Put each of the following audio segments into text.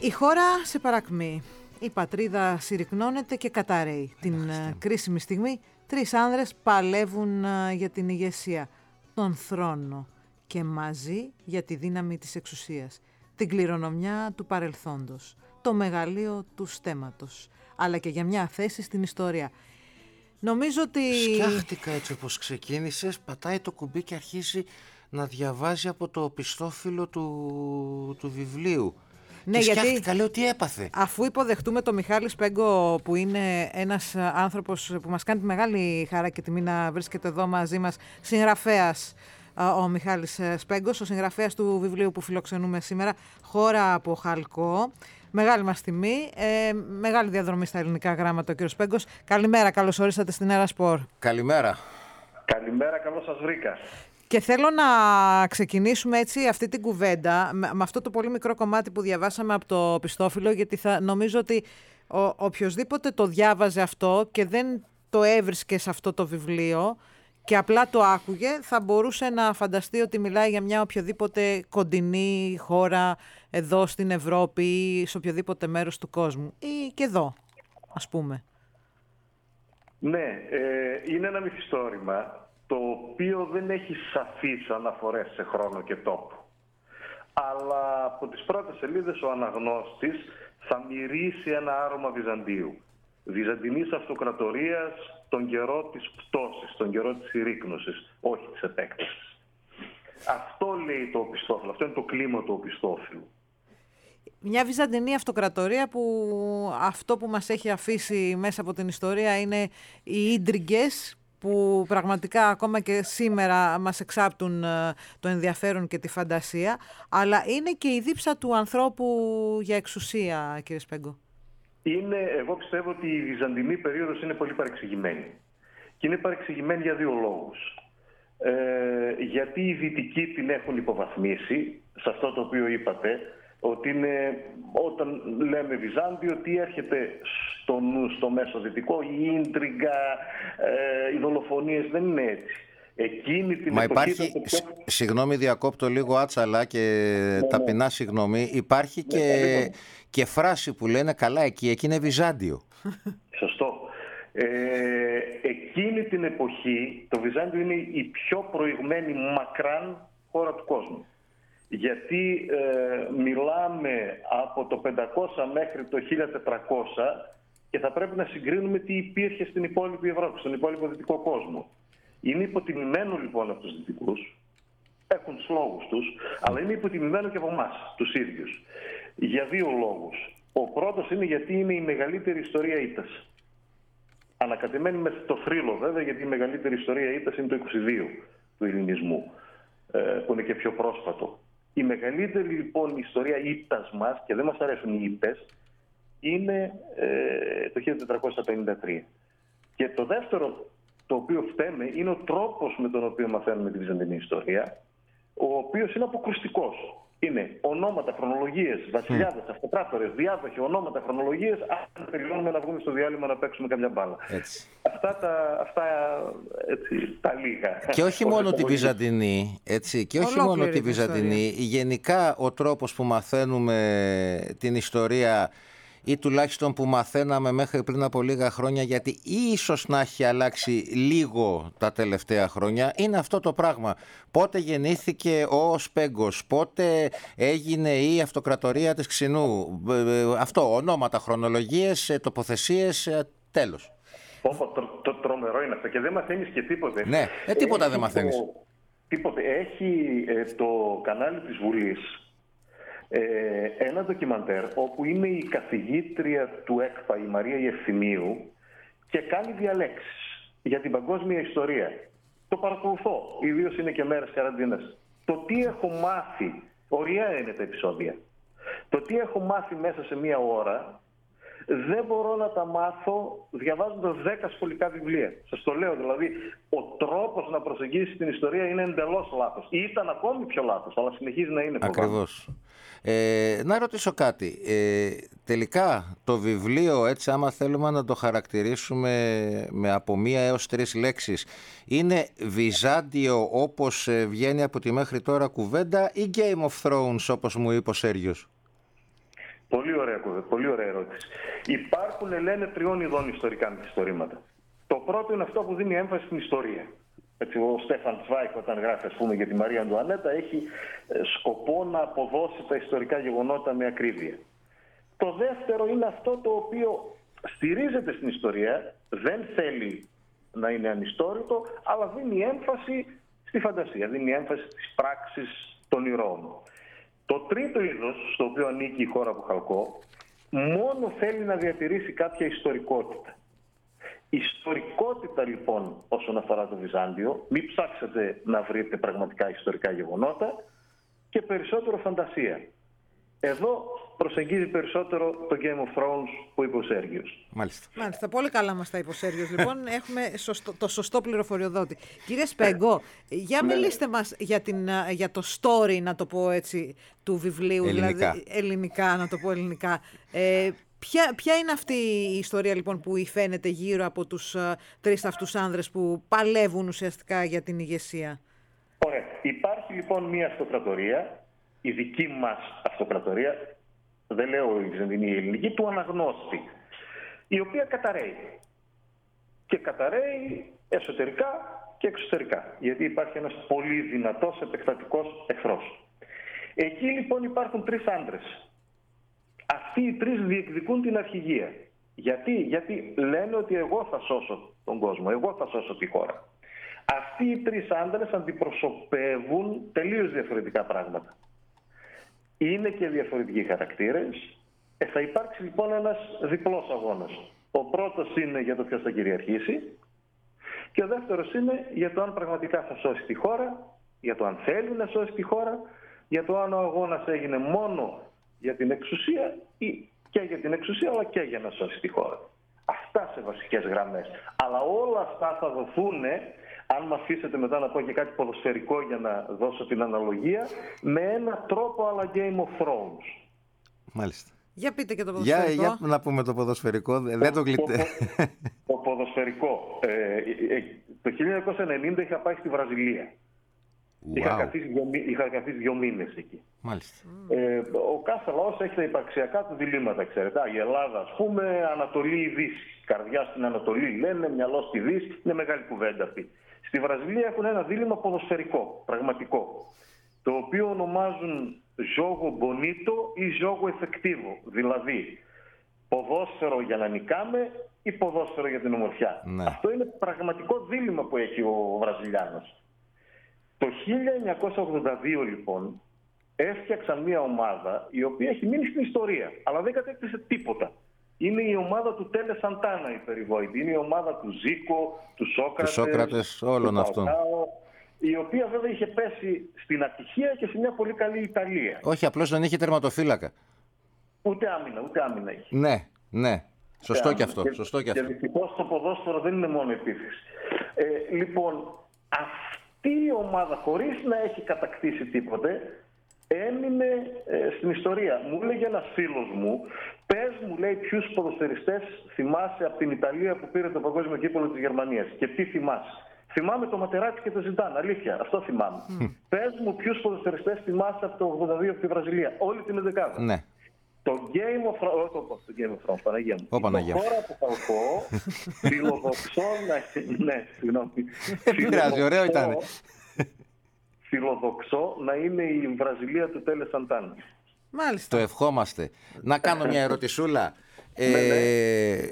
Η χώρα σε παρακμή. Η πατρίδα συρρυκνώνεται και καταραίει. Την ε, κρίσιμη στιγμή τρεις άνδρες παλεύουν ε, για την ηγεσία, τον θρόνο και μαζί για τη δύναμη της εξουσίας, την κληρονομιά του παρελθόντος, το μεγαλείο του στέματος, αλλά και για μια θέση στην ιστορία. Νομίζω ότι... Σκιάχτηκα έτσι όπως ξεκίνησες, πατάει το κουμπί και αρχίζει να διαβάζει από το πιστόφυλλο του, του βιβλίου. Ναι, και γιατί λέω τι έπαθε. Αφού υποδεχτούμε τον Μιχάλη Σπέγκο που είναι ένας άνθρωπος που μας κάνει τη μεγάλη χαρά και τιμή να βρίσκεται εδώ μαζί μας, συγγραφέας ο Μιχάλης Σπέγκος, ο συγγραφέας του βιβλίου που φιλοξενούμε σήμερα, «Χώρα από Χαλκό». Μεγάλη μας τιμή, ε, μεγάλη διαδρομή στα ελληνικά γράμματα ο κύριος Σπέγκος. Καλημέρα, καλώς ορίσατε στην Έρα Σπορ. Καλημέρα. Καλημέρα, καλώς σας βρήκα. Και θέλω να ξεκινήσουμε έτσι αυτή την κουβέντα με, αυτό το πολύ μικρό κομμάτι που διαβάσαμε από το πιστόφυλλο γιατί θα νομίζω ότι ο, οποιοδήποτε το διάβαζε αυτό και δεν το έβρισκε σε αυτό το βιβλίο και απλά το άκουγε θα μπορούσε να φανταστεί ότι μιλάει για μια οποιοδήποτε κοντινή χώρα εδώ στην Ευρώπη ή σε οποιοδήποτε μέρος του κόσμου ή και εδώ ας πούμε. Ναι, ε, είναι ένα μυθιστόρημα το οποίο δεν έχει σαφείς αναφορές σε χρόνο και τόπο. Αλλά από τις πρώτες σελίδες ο αναγνώστης θα μυρίσει ένα άρωμα Βυζαντίου. Βυζαντινής αυτοκρατορίας τον καιρό της πτώσης, τον καιρό της συρρήκνωσης, όχι της επέκτασης. Αυτό λέει το οπιστόφυλλο, αυτό είναι το κλίμα του οπιστόφυλλου. Μια Βυζαντινή αυτοκρατορία που αυτό που μας έχει αφήσει μέσα από την ιστορία είναι οι ίντριγκες που πραγματικά ακόμα και σήμερα μας εξάπτουν ε, το ενδιαφέρον και τη φαντασία, αλλά είναι και η δίψα του ανθρώπου για εξουσία, κύριε Σπέγκο. Είναι, εγώ πιστεύω ότι η Βυζαντινή περίοδος είναι πολύ παρεξηγημένη. Και είναι παρεξηγημένη για δύο λόγους. Ε, γιατί οι Δυτικοί την έχουν υποβαθμίσει, σε αυτό το οποίο είπατε, ότι είναι, όταν λέμε Βυζάντιο, τι έρχεται στο νου, στο μέσο δυτικό, η ίντριγκα, ε, οι δολοφονίες, δεν είναι έτσι. Εκείνη την Μα υπάρχει, πιο... συγγνώμη διακόπτω λίγο άτσαλα και ναι, ταπεινά ναι. συγγνώμη, υπάρχει ναι, και, και φράση που λένε καλά εκεί, εκεί είναι Βυζάντιο. Σωστό. Ε, εκείνη την εποχή το Βυζάντιο είναι η πιο προηγμένη μακράν χώρα του κόσμου γιατί ε, μιλάμε από το 500 μέχρι το 1400 και θα πρέπει να συγκρίνουμε τι υπήρχε στην υπόλοιπη Ευρώπη, στον υπόλοιπο δυτικό κόσμο. Είναι υποτιμημένο λοιπόν από τους δυτικούς, έχουν τους λόγους τους, αλλά είναι υποτιμημένο και από εμάς τους ίδιους. Για δύο λόγους. Ο πρώτος είναι γιατί είναι η μεγαλύτερη ιστορία ήττας. Ανακατεμένη με το θρύλο βέβαια, γιατί η μεγαλύτερη ιστορία ήττας είναι το 22 του ελληνισμού, ε, που είναι και πιο πρόσφατο. Η μεγαλύτερη λοιπόν ιστορία ήττας μας, και δεν μας αρέσουν οι ήττες, είναι ε, το 1453. Και το δεύτερο το οποίο φταίμε είναι ο τρόπος με τον οποίο μαθαίνουμε τη Βυζαντινή ιστορία, ο οποίος είναι αποκρουστικός είναι ονόματα, χρονολογίες, βασιλιάδες, mm. αυτοκράτορε, διάδοχοι, ονόματα, χρονολογίες. Αν τελειώνουμε να βγούμε στο διάλειμμα να παίξουμε καμιά μπάλα. Έτσι. Αυτά, τα, αυτά έτσι, τα λίγα. Και όχι μόνο τη Βυζαντινή, έτσι, και όχι μόνο τη Βυζαντινή. Γενικά ο τρόπος που μαθαίνουμε την ιστορία ή τουλάχιστον που μαθαίναμε μέχρι πριν από λίγα χρόνια γιατί ίσως να έχει αλλάξει λίγο τα τελευταία χρόνια είναι αυτό το πράγμα. Πότε γεννήθηκε ο Σπέγκος, πότε έγινε η αυτοκρατορία της Ξινού. Ε, ε, αυτό, ονόματα, χρονολογίες, ε, τοποθεσίες, τέλος. το, το, τρομερό είναι αυτό και δεν μαθαίνεις και τίποτε. Ναι, ε, τίποτα δεν μαθαίνεις. τίποτε. Έχει το κανάλι της Βουλής ε, ένα ντοκιμαντέρ όπου είναι η καθηγήτρια του ΕΚΠΑ, η Μαρία Ιευθυμίου και κάνει διαλέξεις για την παγκόσμια ιστορία. Το παρακολουθώ, ιδίως είναι και μέρες καραντίνας. Το τι έχω μάθει, ωραία είναι τα επεισόδια. Το τι έχω μάθει μέσα σε μία ώρα δεν μπορώ να τα μάθω διαβάζοντας 10 σχολικά βιβλία. Σας το λέω δηλαδή, ο τρόπος να προσεγγίσεις την ιστορία είναι εντελώς λάθος. Ήταν ακόμη πιο λάθος, αλλά συνεχίζει να είναι Ακριβώς. Ε, να ρωτήσω κάτι. Ε, τελικά το βιβλίο, έτσι άμα θέλουμε να το χαρακτηρίσουμε με από μία έως τρεις λέξεις, είναι Βυζάντιο όπως ε, βγαίνει από τη μέχρι τώρα κουβέντα ή Game of Thrones όπως μου είπε ο Σέργιος; Πολύ ωραία, πολύ ωραία ερώτηση. Υπάρχουν, λένε, τριών ειδών ιστορικά μυθιστορήματα. Το πρώτο είναι αυτό που δίνει έμφαση στην ιστορία. Έτσι, ο Στέφαν Τσβάικ όταν γράφει ας πούμε, για τη Μαρία Αντουανέτα έχει ε, σκοπό να αποδώσει τα ιστορικά γεγονότα με ακρίβεια. Το δεύτερο είναι αυτό το οποίο στηρίζεται στην ιστορία, δεν θέλει να είναι ανιστόρητο, αλλά δίνει έμφαση στη φαντασία, δίνει έμφαση στις πράξεις των ηρώων. Το τρίτο είδος, στο οποίο ανήκει η χώρα που χαλκώ, μόνο θέλει να διατηρήσει κάποια ιστορικότητα. Ιστορικότητα λοιπόν όσον αφορά το Βυζάντιο, μην ψάξετε να βρείτε πραγματικά ιστορικά γεγονότα και περισσότερο φαντασία. Εδώ προσεγγίζει περισσότερο το Game of Thrones που είπε ο Σέργιος. Μάλιστα. Μάλιστα. Πολύ καλά μας τα είπε ο Σέργιος. λοιπόν, έχουμε σωστό, το σωστό πληροφοριοδότη. Κύριε Σπέγκο, για ναι. μιλήστε μας για, την, για το story, να το πω έτσι, του βιβλίου. Ελληνικά. Δηλαδή, ελληνικά, να το πω ελληνικά. Ε, Ποια, ποια είναι αυτή η ιστορία λοιπόν που φαίνεται γύρω από τους uh, τρεις αυτούς άνδρες που παλεύουν ουσιαστικά για την ηγεσία; Ωραία. Υπάρχει λοιπόν μια αυτοκρατορία, η δική μας αυτοκρατορία, δεν λέω η Βυζαντινή η ελληνική, του αναγνώστη, η οποία καταραίει. Και καταραίει εσωτερικά και εξωτερικά, γιατί υπάρχει ένας πολύ δυνατός επεκτατικός εχθρός. Εκεί λοιπόν υπάρχουν τρεις άντρες αυτοί οι τρεις διεκδικούν την αρχηγία. Γιατί, Γιατί λένε ότι εγώ θα σώσω τον κόσμο, εγώ θα σώσω τη χώρα. Αυτοί οι τρεις άντρες αντιπροσωπεύουν τελείως διαφορετικά πράγματα. Είναι και διαφορετικοί χαρακτήρες. Ε, θα υπάρξει λοιπόν ένας διπλός αγώνας. Ο πρώτος είναι για το ποιος θα κυριαρχήσει και ο δεύτερος είναι για το αν πραγματικά θα σώσει τη χώρα, για το αν θέλει να σώσει τη χώρα, για το αν ο αγώνας έγινε μόνο για την εξουσία ή και για την εξουσία αλλά και για να σώσει τη χώρα. Αυτά σε βασικές γραμμές. Αλλά όλα αυτά θα δοθούν, αν με αφήσετε μετά να πω και κάτι ποδοσφαιρικό για να δώσω την αναλογία, με ένα τρόπο αλλά Game of Thrones. Μάλιστα. Για πείτε και το ποδοσφαιρικό. Για, για να πούμε το ποδοσφαιρικό. Δεν το γλυτε... Το, ποδοσφαιρικό. Ε, ε, το 1990 είχα πάει στη Βραζιλία. Είχα, καθίσει δύο, είχα καθίσει δύο μήνες εκεί. Μάλιστα. Ε, ο κάθε λαός έχει τα υπαρξιακά του διλήμματα, ξέρετε. η Ελλάδα, ας πούμε, Ανατολή ή Δύση. Καρδιά στην Ανατολή λένε, μυαλό στη Δύση. Είναι μεγάλη κουβέντα αυτή. Στη Βραζιλία έχουν ένα δίλημα ποδοσφαιρικό, πραγματικό. Το οποίο ονομάζουν ζώγο bonito ή ζώγο εφεκτίβο. Δηλαδή, ποδόσφαιρο για να νικάμε ή ποδόσφαιρο για την ομορφιά. Ναι. Αυτό είναι πραγματικό δίλημα που έχει ο Βραζιλιάνος. Το 1982 λοιπόν έφτιαξαν μια ομάδα η οποία έχει μείνει στην ιστορία, αλλά δεν κατέκτησε τίποτα. Είναι η ομάδα του Τέλε Σαντάνα η περιβόητη. Είναι η ομάδα του Ζήκο, του Σόκρατες. Σόκρατες όλων αυτών. Η οποία βέβαια είχε πέσει στην ατυχία και σε μια πολύ καλή Ιταλία. Όχι, απλώς δεν είχε τερματοφύλακα. Ούτε άμυνα, ούτε άμυνα έχει. Ναι, ναι. Σωστό και αυτό. Και, σωστό και, και δυστυχώς το ποδόσφαιρο δεν είναι μόνο επίθεση. Ε, λοιπόν, αυτή η ομάδα χωρίς να έχει κατακτήσει τίποτε έμεινε ε, στην ιστορία. Μου έλεγε ένας φίλος μου, πες μου λέει ποιους ποδοσφαιριστές θυμάσαι από την Ιταλία που πήρε το παγκόσμιο κύπελο της Γερμανίας και τι θυμάσαι. Θυμάμαι το Ματεράτσι και το Ζιντάν, αλήθεια, αυτό θυμάμαι. Mm. Πες μου ποιους ποδοσφαιριστές θυμάσαι από το 82 από τη Βραζιλία, όλη την 11 Ναι. Το Game of Thrones, το, το Game of Thrones, Παναγία μου. Ο Παναγία. Το χώρα που θα πω, φιλοδοξώ να... Ναι, συγγνώμη. Δεν πειράζει, ωραίο ήταν φιλοδοξώ να είναι η Βραζιλία του Τέλε Σαντάνα. Μάλιστα. Το ευχόμαστε. να κάνω μια ερωτησούλα. Ναι, ναι. Ε,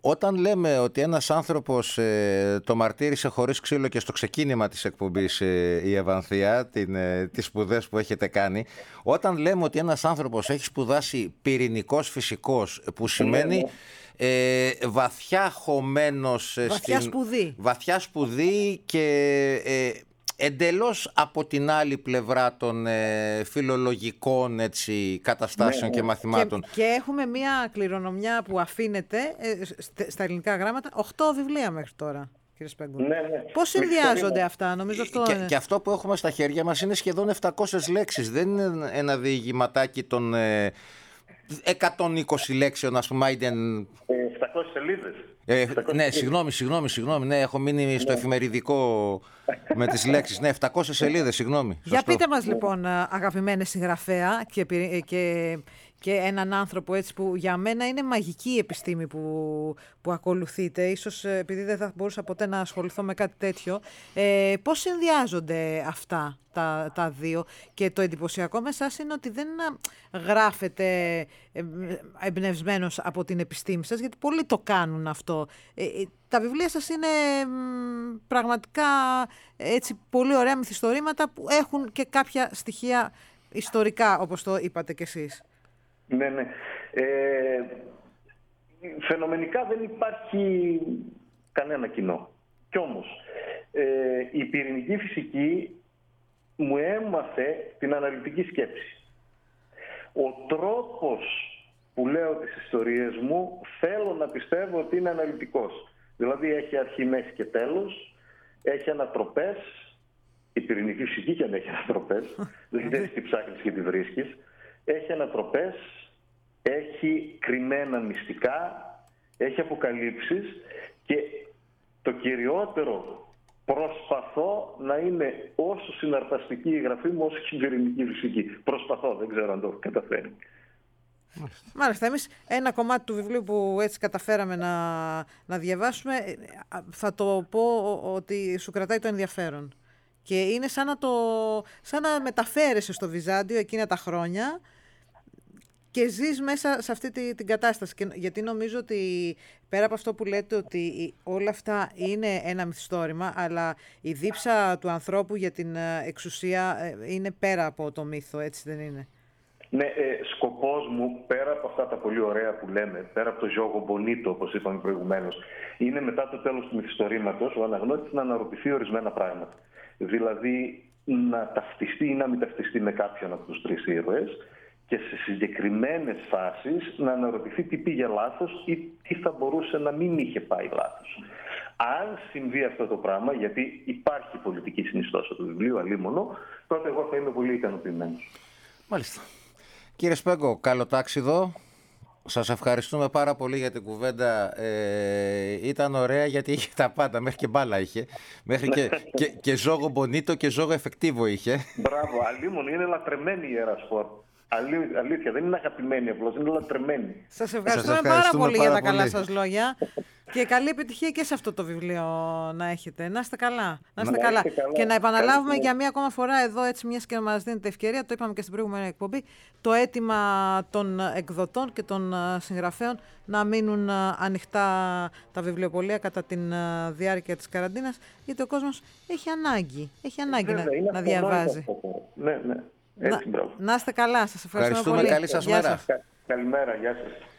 Όταν λέμε ότι ένας άνθρωπος ε, το μαρτύρησε χωρίς ξύλο και στο ξεκίνημα της εκπομπής ε, η Ευανθία, την, ε, τις σπουδές που έχετε κάνει, όταν λέμε ότι ένας άνθρωπος έχει σπουδάσει πυρηνικός φυσικός, που ναι, σημαίνει ε, βαθιά χωμένος... Βαθιά στην, σπουδή. Βαθιά σπουδή και εντελώς από την άλλη πλευρά των ε, φιλολογικών έτσι, καταστάσεων ναι, και ναι. μαθημάτων. Και, και, έχουμε μια κληρονομιά που αφήνεται ε, στα ελληνικά γράμματα, 8 βιβλία μέχρι τώρα. Κύριε Σπέγκου. Ναι, ναι. Πώς συνδυάζονται αυτά, νομίζω αυτό. Και, και αυτό που έχουμε στα χέρια μας είναι σχεδόν 700 λέξεις. Δεν είναι ένα διηγηματάκι των ε, 120 λέξεων, ας πούμε. 700 σελίδες. Ε, ναι, συγγνώμη, συγγνώμη, συγγνώμη. Ναι, έχω μείνει στο ναι. εφημεριδικό με τις λέξεις. Ναι, 700 σελίδες, συγγνώμη. Για πείτε μας λοιπόν, αγαπημένε συγγραφέα και, και, και έναν άνθρωπο έτσι που για μένα είναι μαγική η επιστήμη που, που ακολουθείτε, ίσως ε, επειδή δεν θα μπορούσα ποτέ να ασχοληθώ με κάτι τέτοιο, ε, πώς συνδυάζονται αυτά τα, τα δύο; Και το εντυπωσιακό με εσάς είναι ότι δεν γράφετε εμπνευσμένος από την επιστήμη σας, γιατί πολλοί το κάνουν αυτό. Ε, τα βιβλία σας είναι πραγματικά έτσι πολύ ωραία μυθιστορήματα που έχουν και κάποια στοιχεία ιστορικά, όπως το είπατε κι εσείς. Ναι, ναι. Ε, φαινομενικά δεν υπάρχει κανένα κοινό. Κι όμως, ε, η πυρηνική φυσική μου έμαθε την αναλυτική σκέψη. Ο τρόπος που λέω τις ιστορίες μου θέλω να πιστεύω ότι είναι αναλυτικός. Δηλαδή έχει αρχή, μέση και τέλος, έχει ανατροπές, η πυρηνική φυσική και αν έχει ανατροπές, δεν ξέρεις τι ψάχνεις και τι βρίσκεις, έχει ανατροπές, έχει κρυμμένα μυστικά, έχει αποκαλύψεις και το κυριότερο προσπαθώ να είναι όσο συναρταστική η γραφή μου όσο και η πυρηνική φυσική. Προσπαθώ, δεν ξέρω αν το καταφέρει. Μάλιστα. Εμείς ένα κομμάτι του βιβλίου που έτσι καταφέραμε να, να διαβάσουμε ε, θα το πω ότι σου κρατάει το ενδιαφέρον. Και είναι σαν να, το, σαν να μεταφέρεσαι στο Βυζάντιο εκείνα τα χρόνια και ζεις μέσα σε αυτή τη, την κατάσταση. Και, γιατί νομίζω ότι πέρα από αυτό που λέτε ότι όλα αυτά είναι ένα μυθιστόρημα, αλλά η δίψα του ανθρώπου για την ε, εξουσία ε, είναι πέρα από το μύθο, έτσι δεν είναι; Ναι, ε, σκοπός μου, πέρα από αυτά τα πολύ ωραία που λέμε, πέρα από το ζώγο Μπονίτο, όπως είπαμε προηγουμένως, είναι μετά το τέλος του μυθιστορήματος ο αναγνώτης να αναρωτηθεί ορισμένα πράγματα. Δηλαδή να ταυτιστεί ή να μην ταυτιστεί με κάποιον από τους τρεις ήρωες και σε συγκεκριμένες φάσεις να αναρωτηθεί τι πήγε λάθος ή τι θα μπορούσε να μην είχε πάει λάθος. Αν συμβεί αυτό το πράγμα, γιατί υπάρχει πολιτική συνιστόσα του βιβλίου, αλίμονο, τότε εγώ θα είμαι πολύ ικανοποιημένος. Μάλιστα. Κύριε Σπέγκο, καλό τάξιδο. Σας ευχαριστούμε πάρα πολύ για την κουβέντα. Ε, ήταν ωραία γιατί είχε τα πάντα, μέχρι και μπάλα είχε. Μέχρι και, και, και ζώγο μπονίτο και ζώγο εφεκτίβο είχε. Μπράβο, αλίμονο, είναι λατρεμένη η Ιερά Σπορ. Αλήθεια, δεν είναι αγαπημένη απλώς, είναι λατρεμένη. Σας ευχαριστούμε, πάρα πολύ για τα καλά σας λόγια. Και καλή επιτυχία και σε αυτό το βιβλίο να έχετε. Να είστε καλά. Να είστε καλά. Και να επαναλάβουμε για μία ακόμα φορά εδώ, έτσι μιας και μας δίνετε ευκαιρία, το είπαμε και στην προηγούμενη εκπομπή, το αίτημα των εκδοτών και των συγγραφέων να μείνουν ανοιχτά τα βιβλιοπολία κατά τη διάρκεια της καραντίνας, γιατί ο κόσμος έχει ανάγκη, έχει ανάγκη να, να διαβάζει. Ναι, ναι. Έτσι, να, να είστε καλά, σας ευχαριστούμε, ευχαριστούμε πολύ. Καλή σας μέρα. Καλημέρα, γεια σας.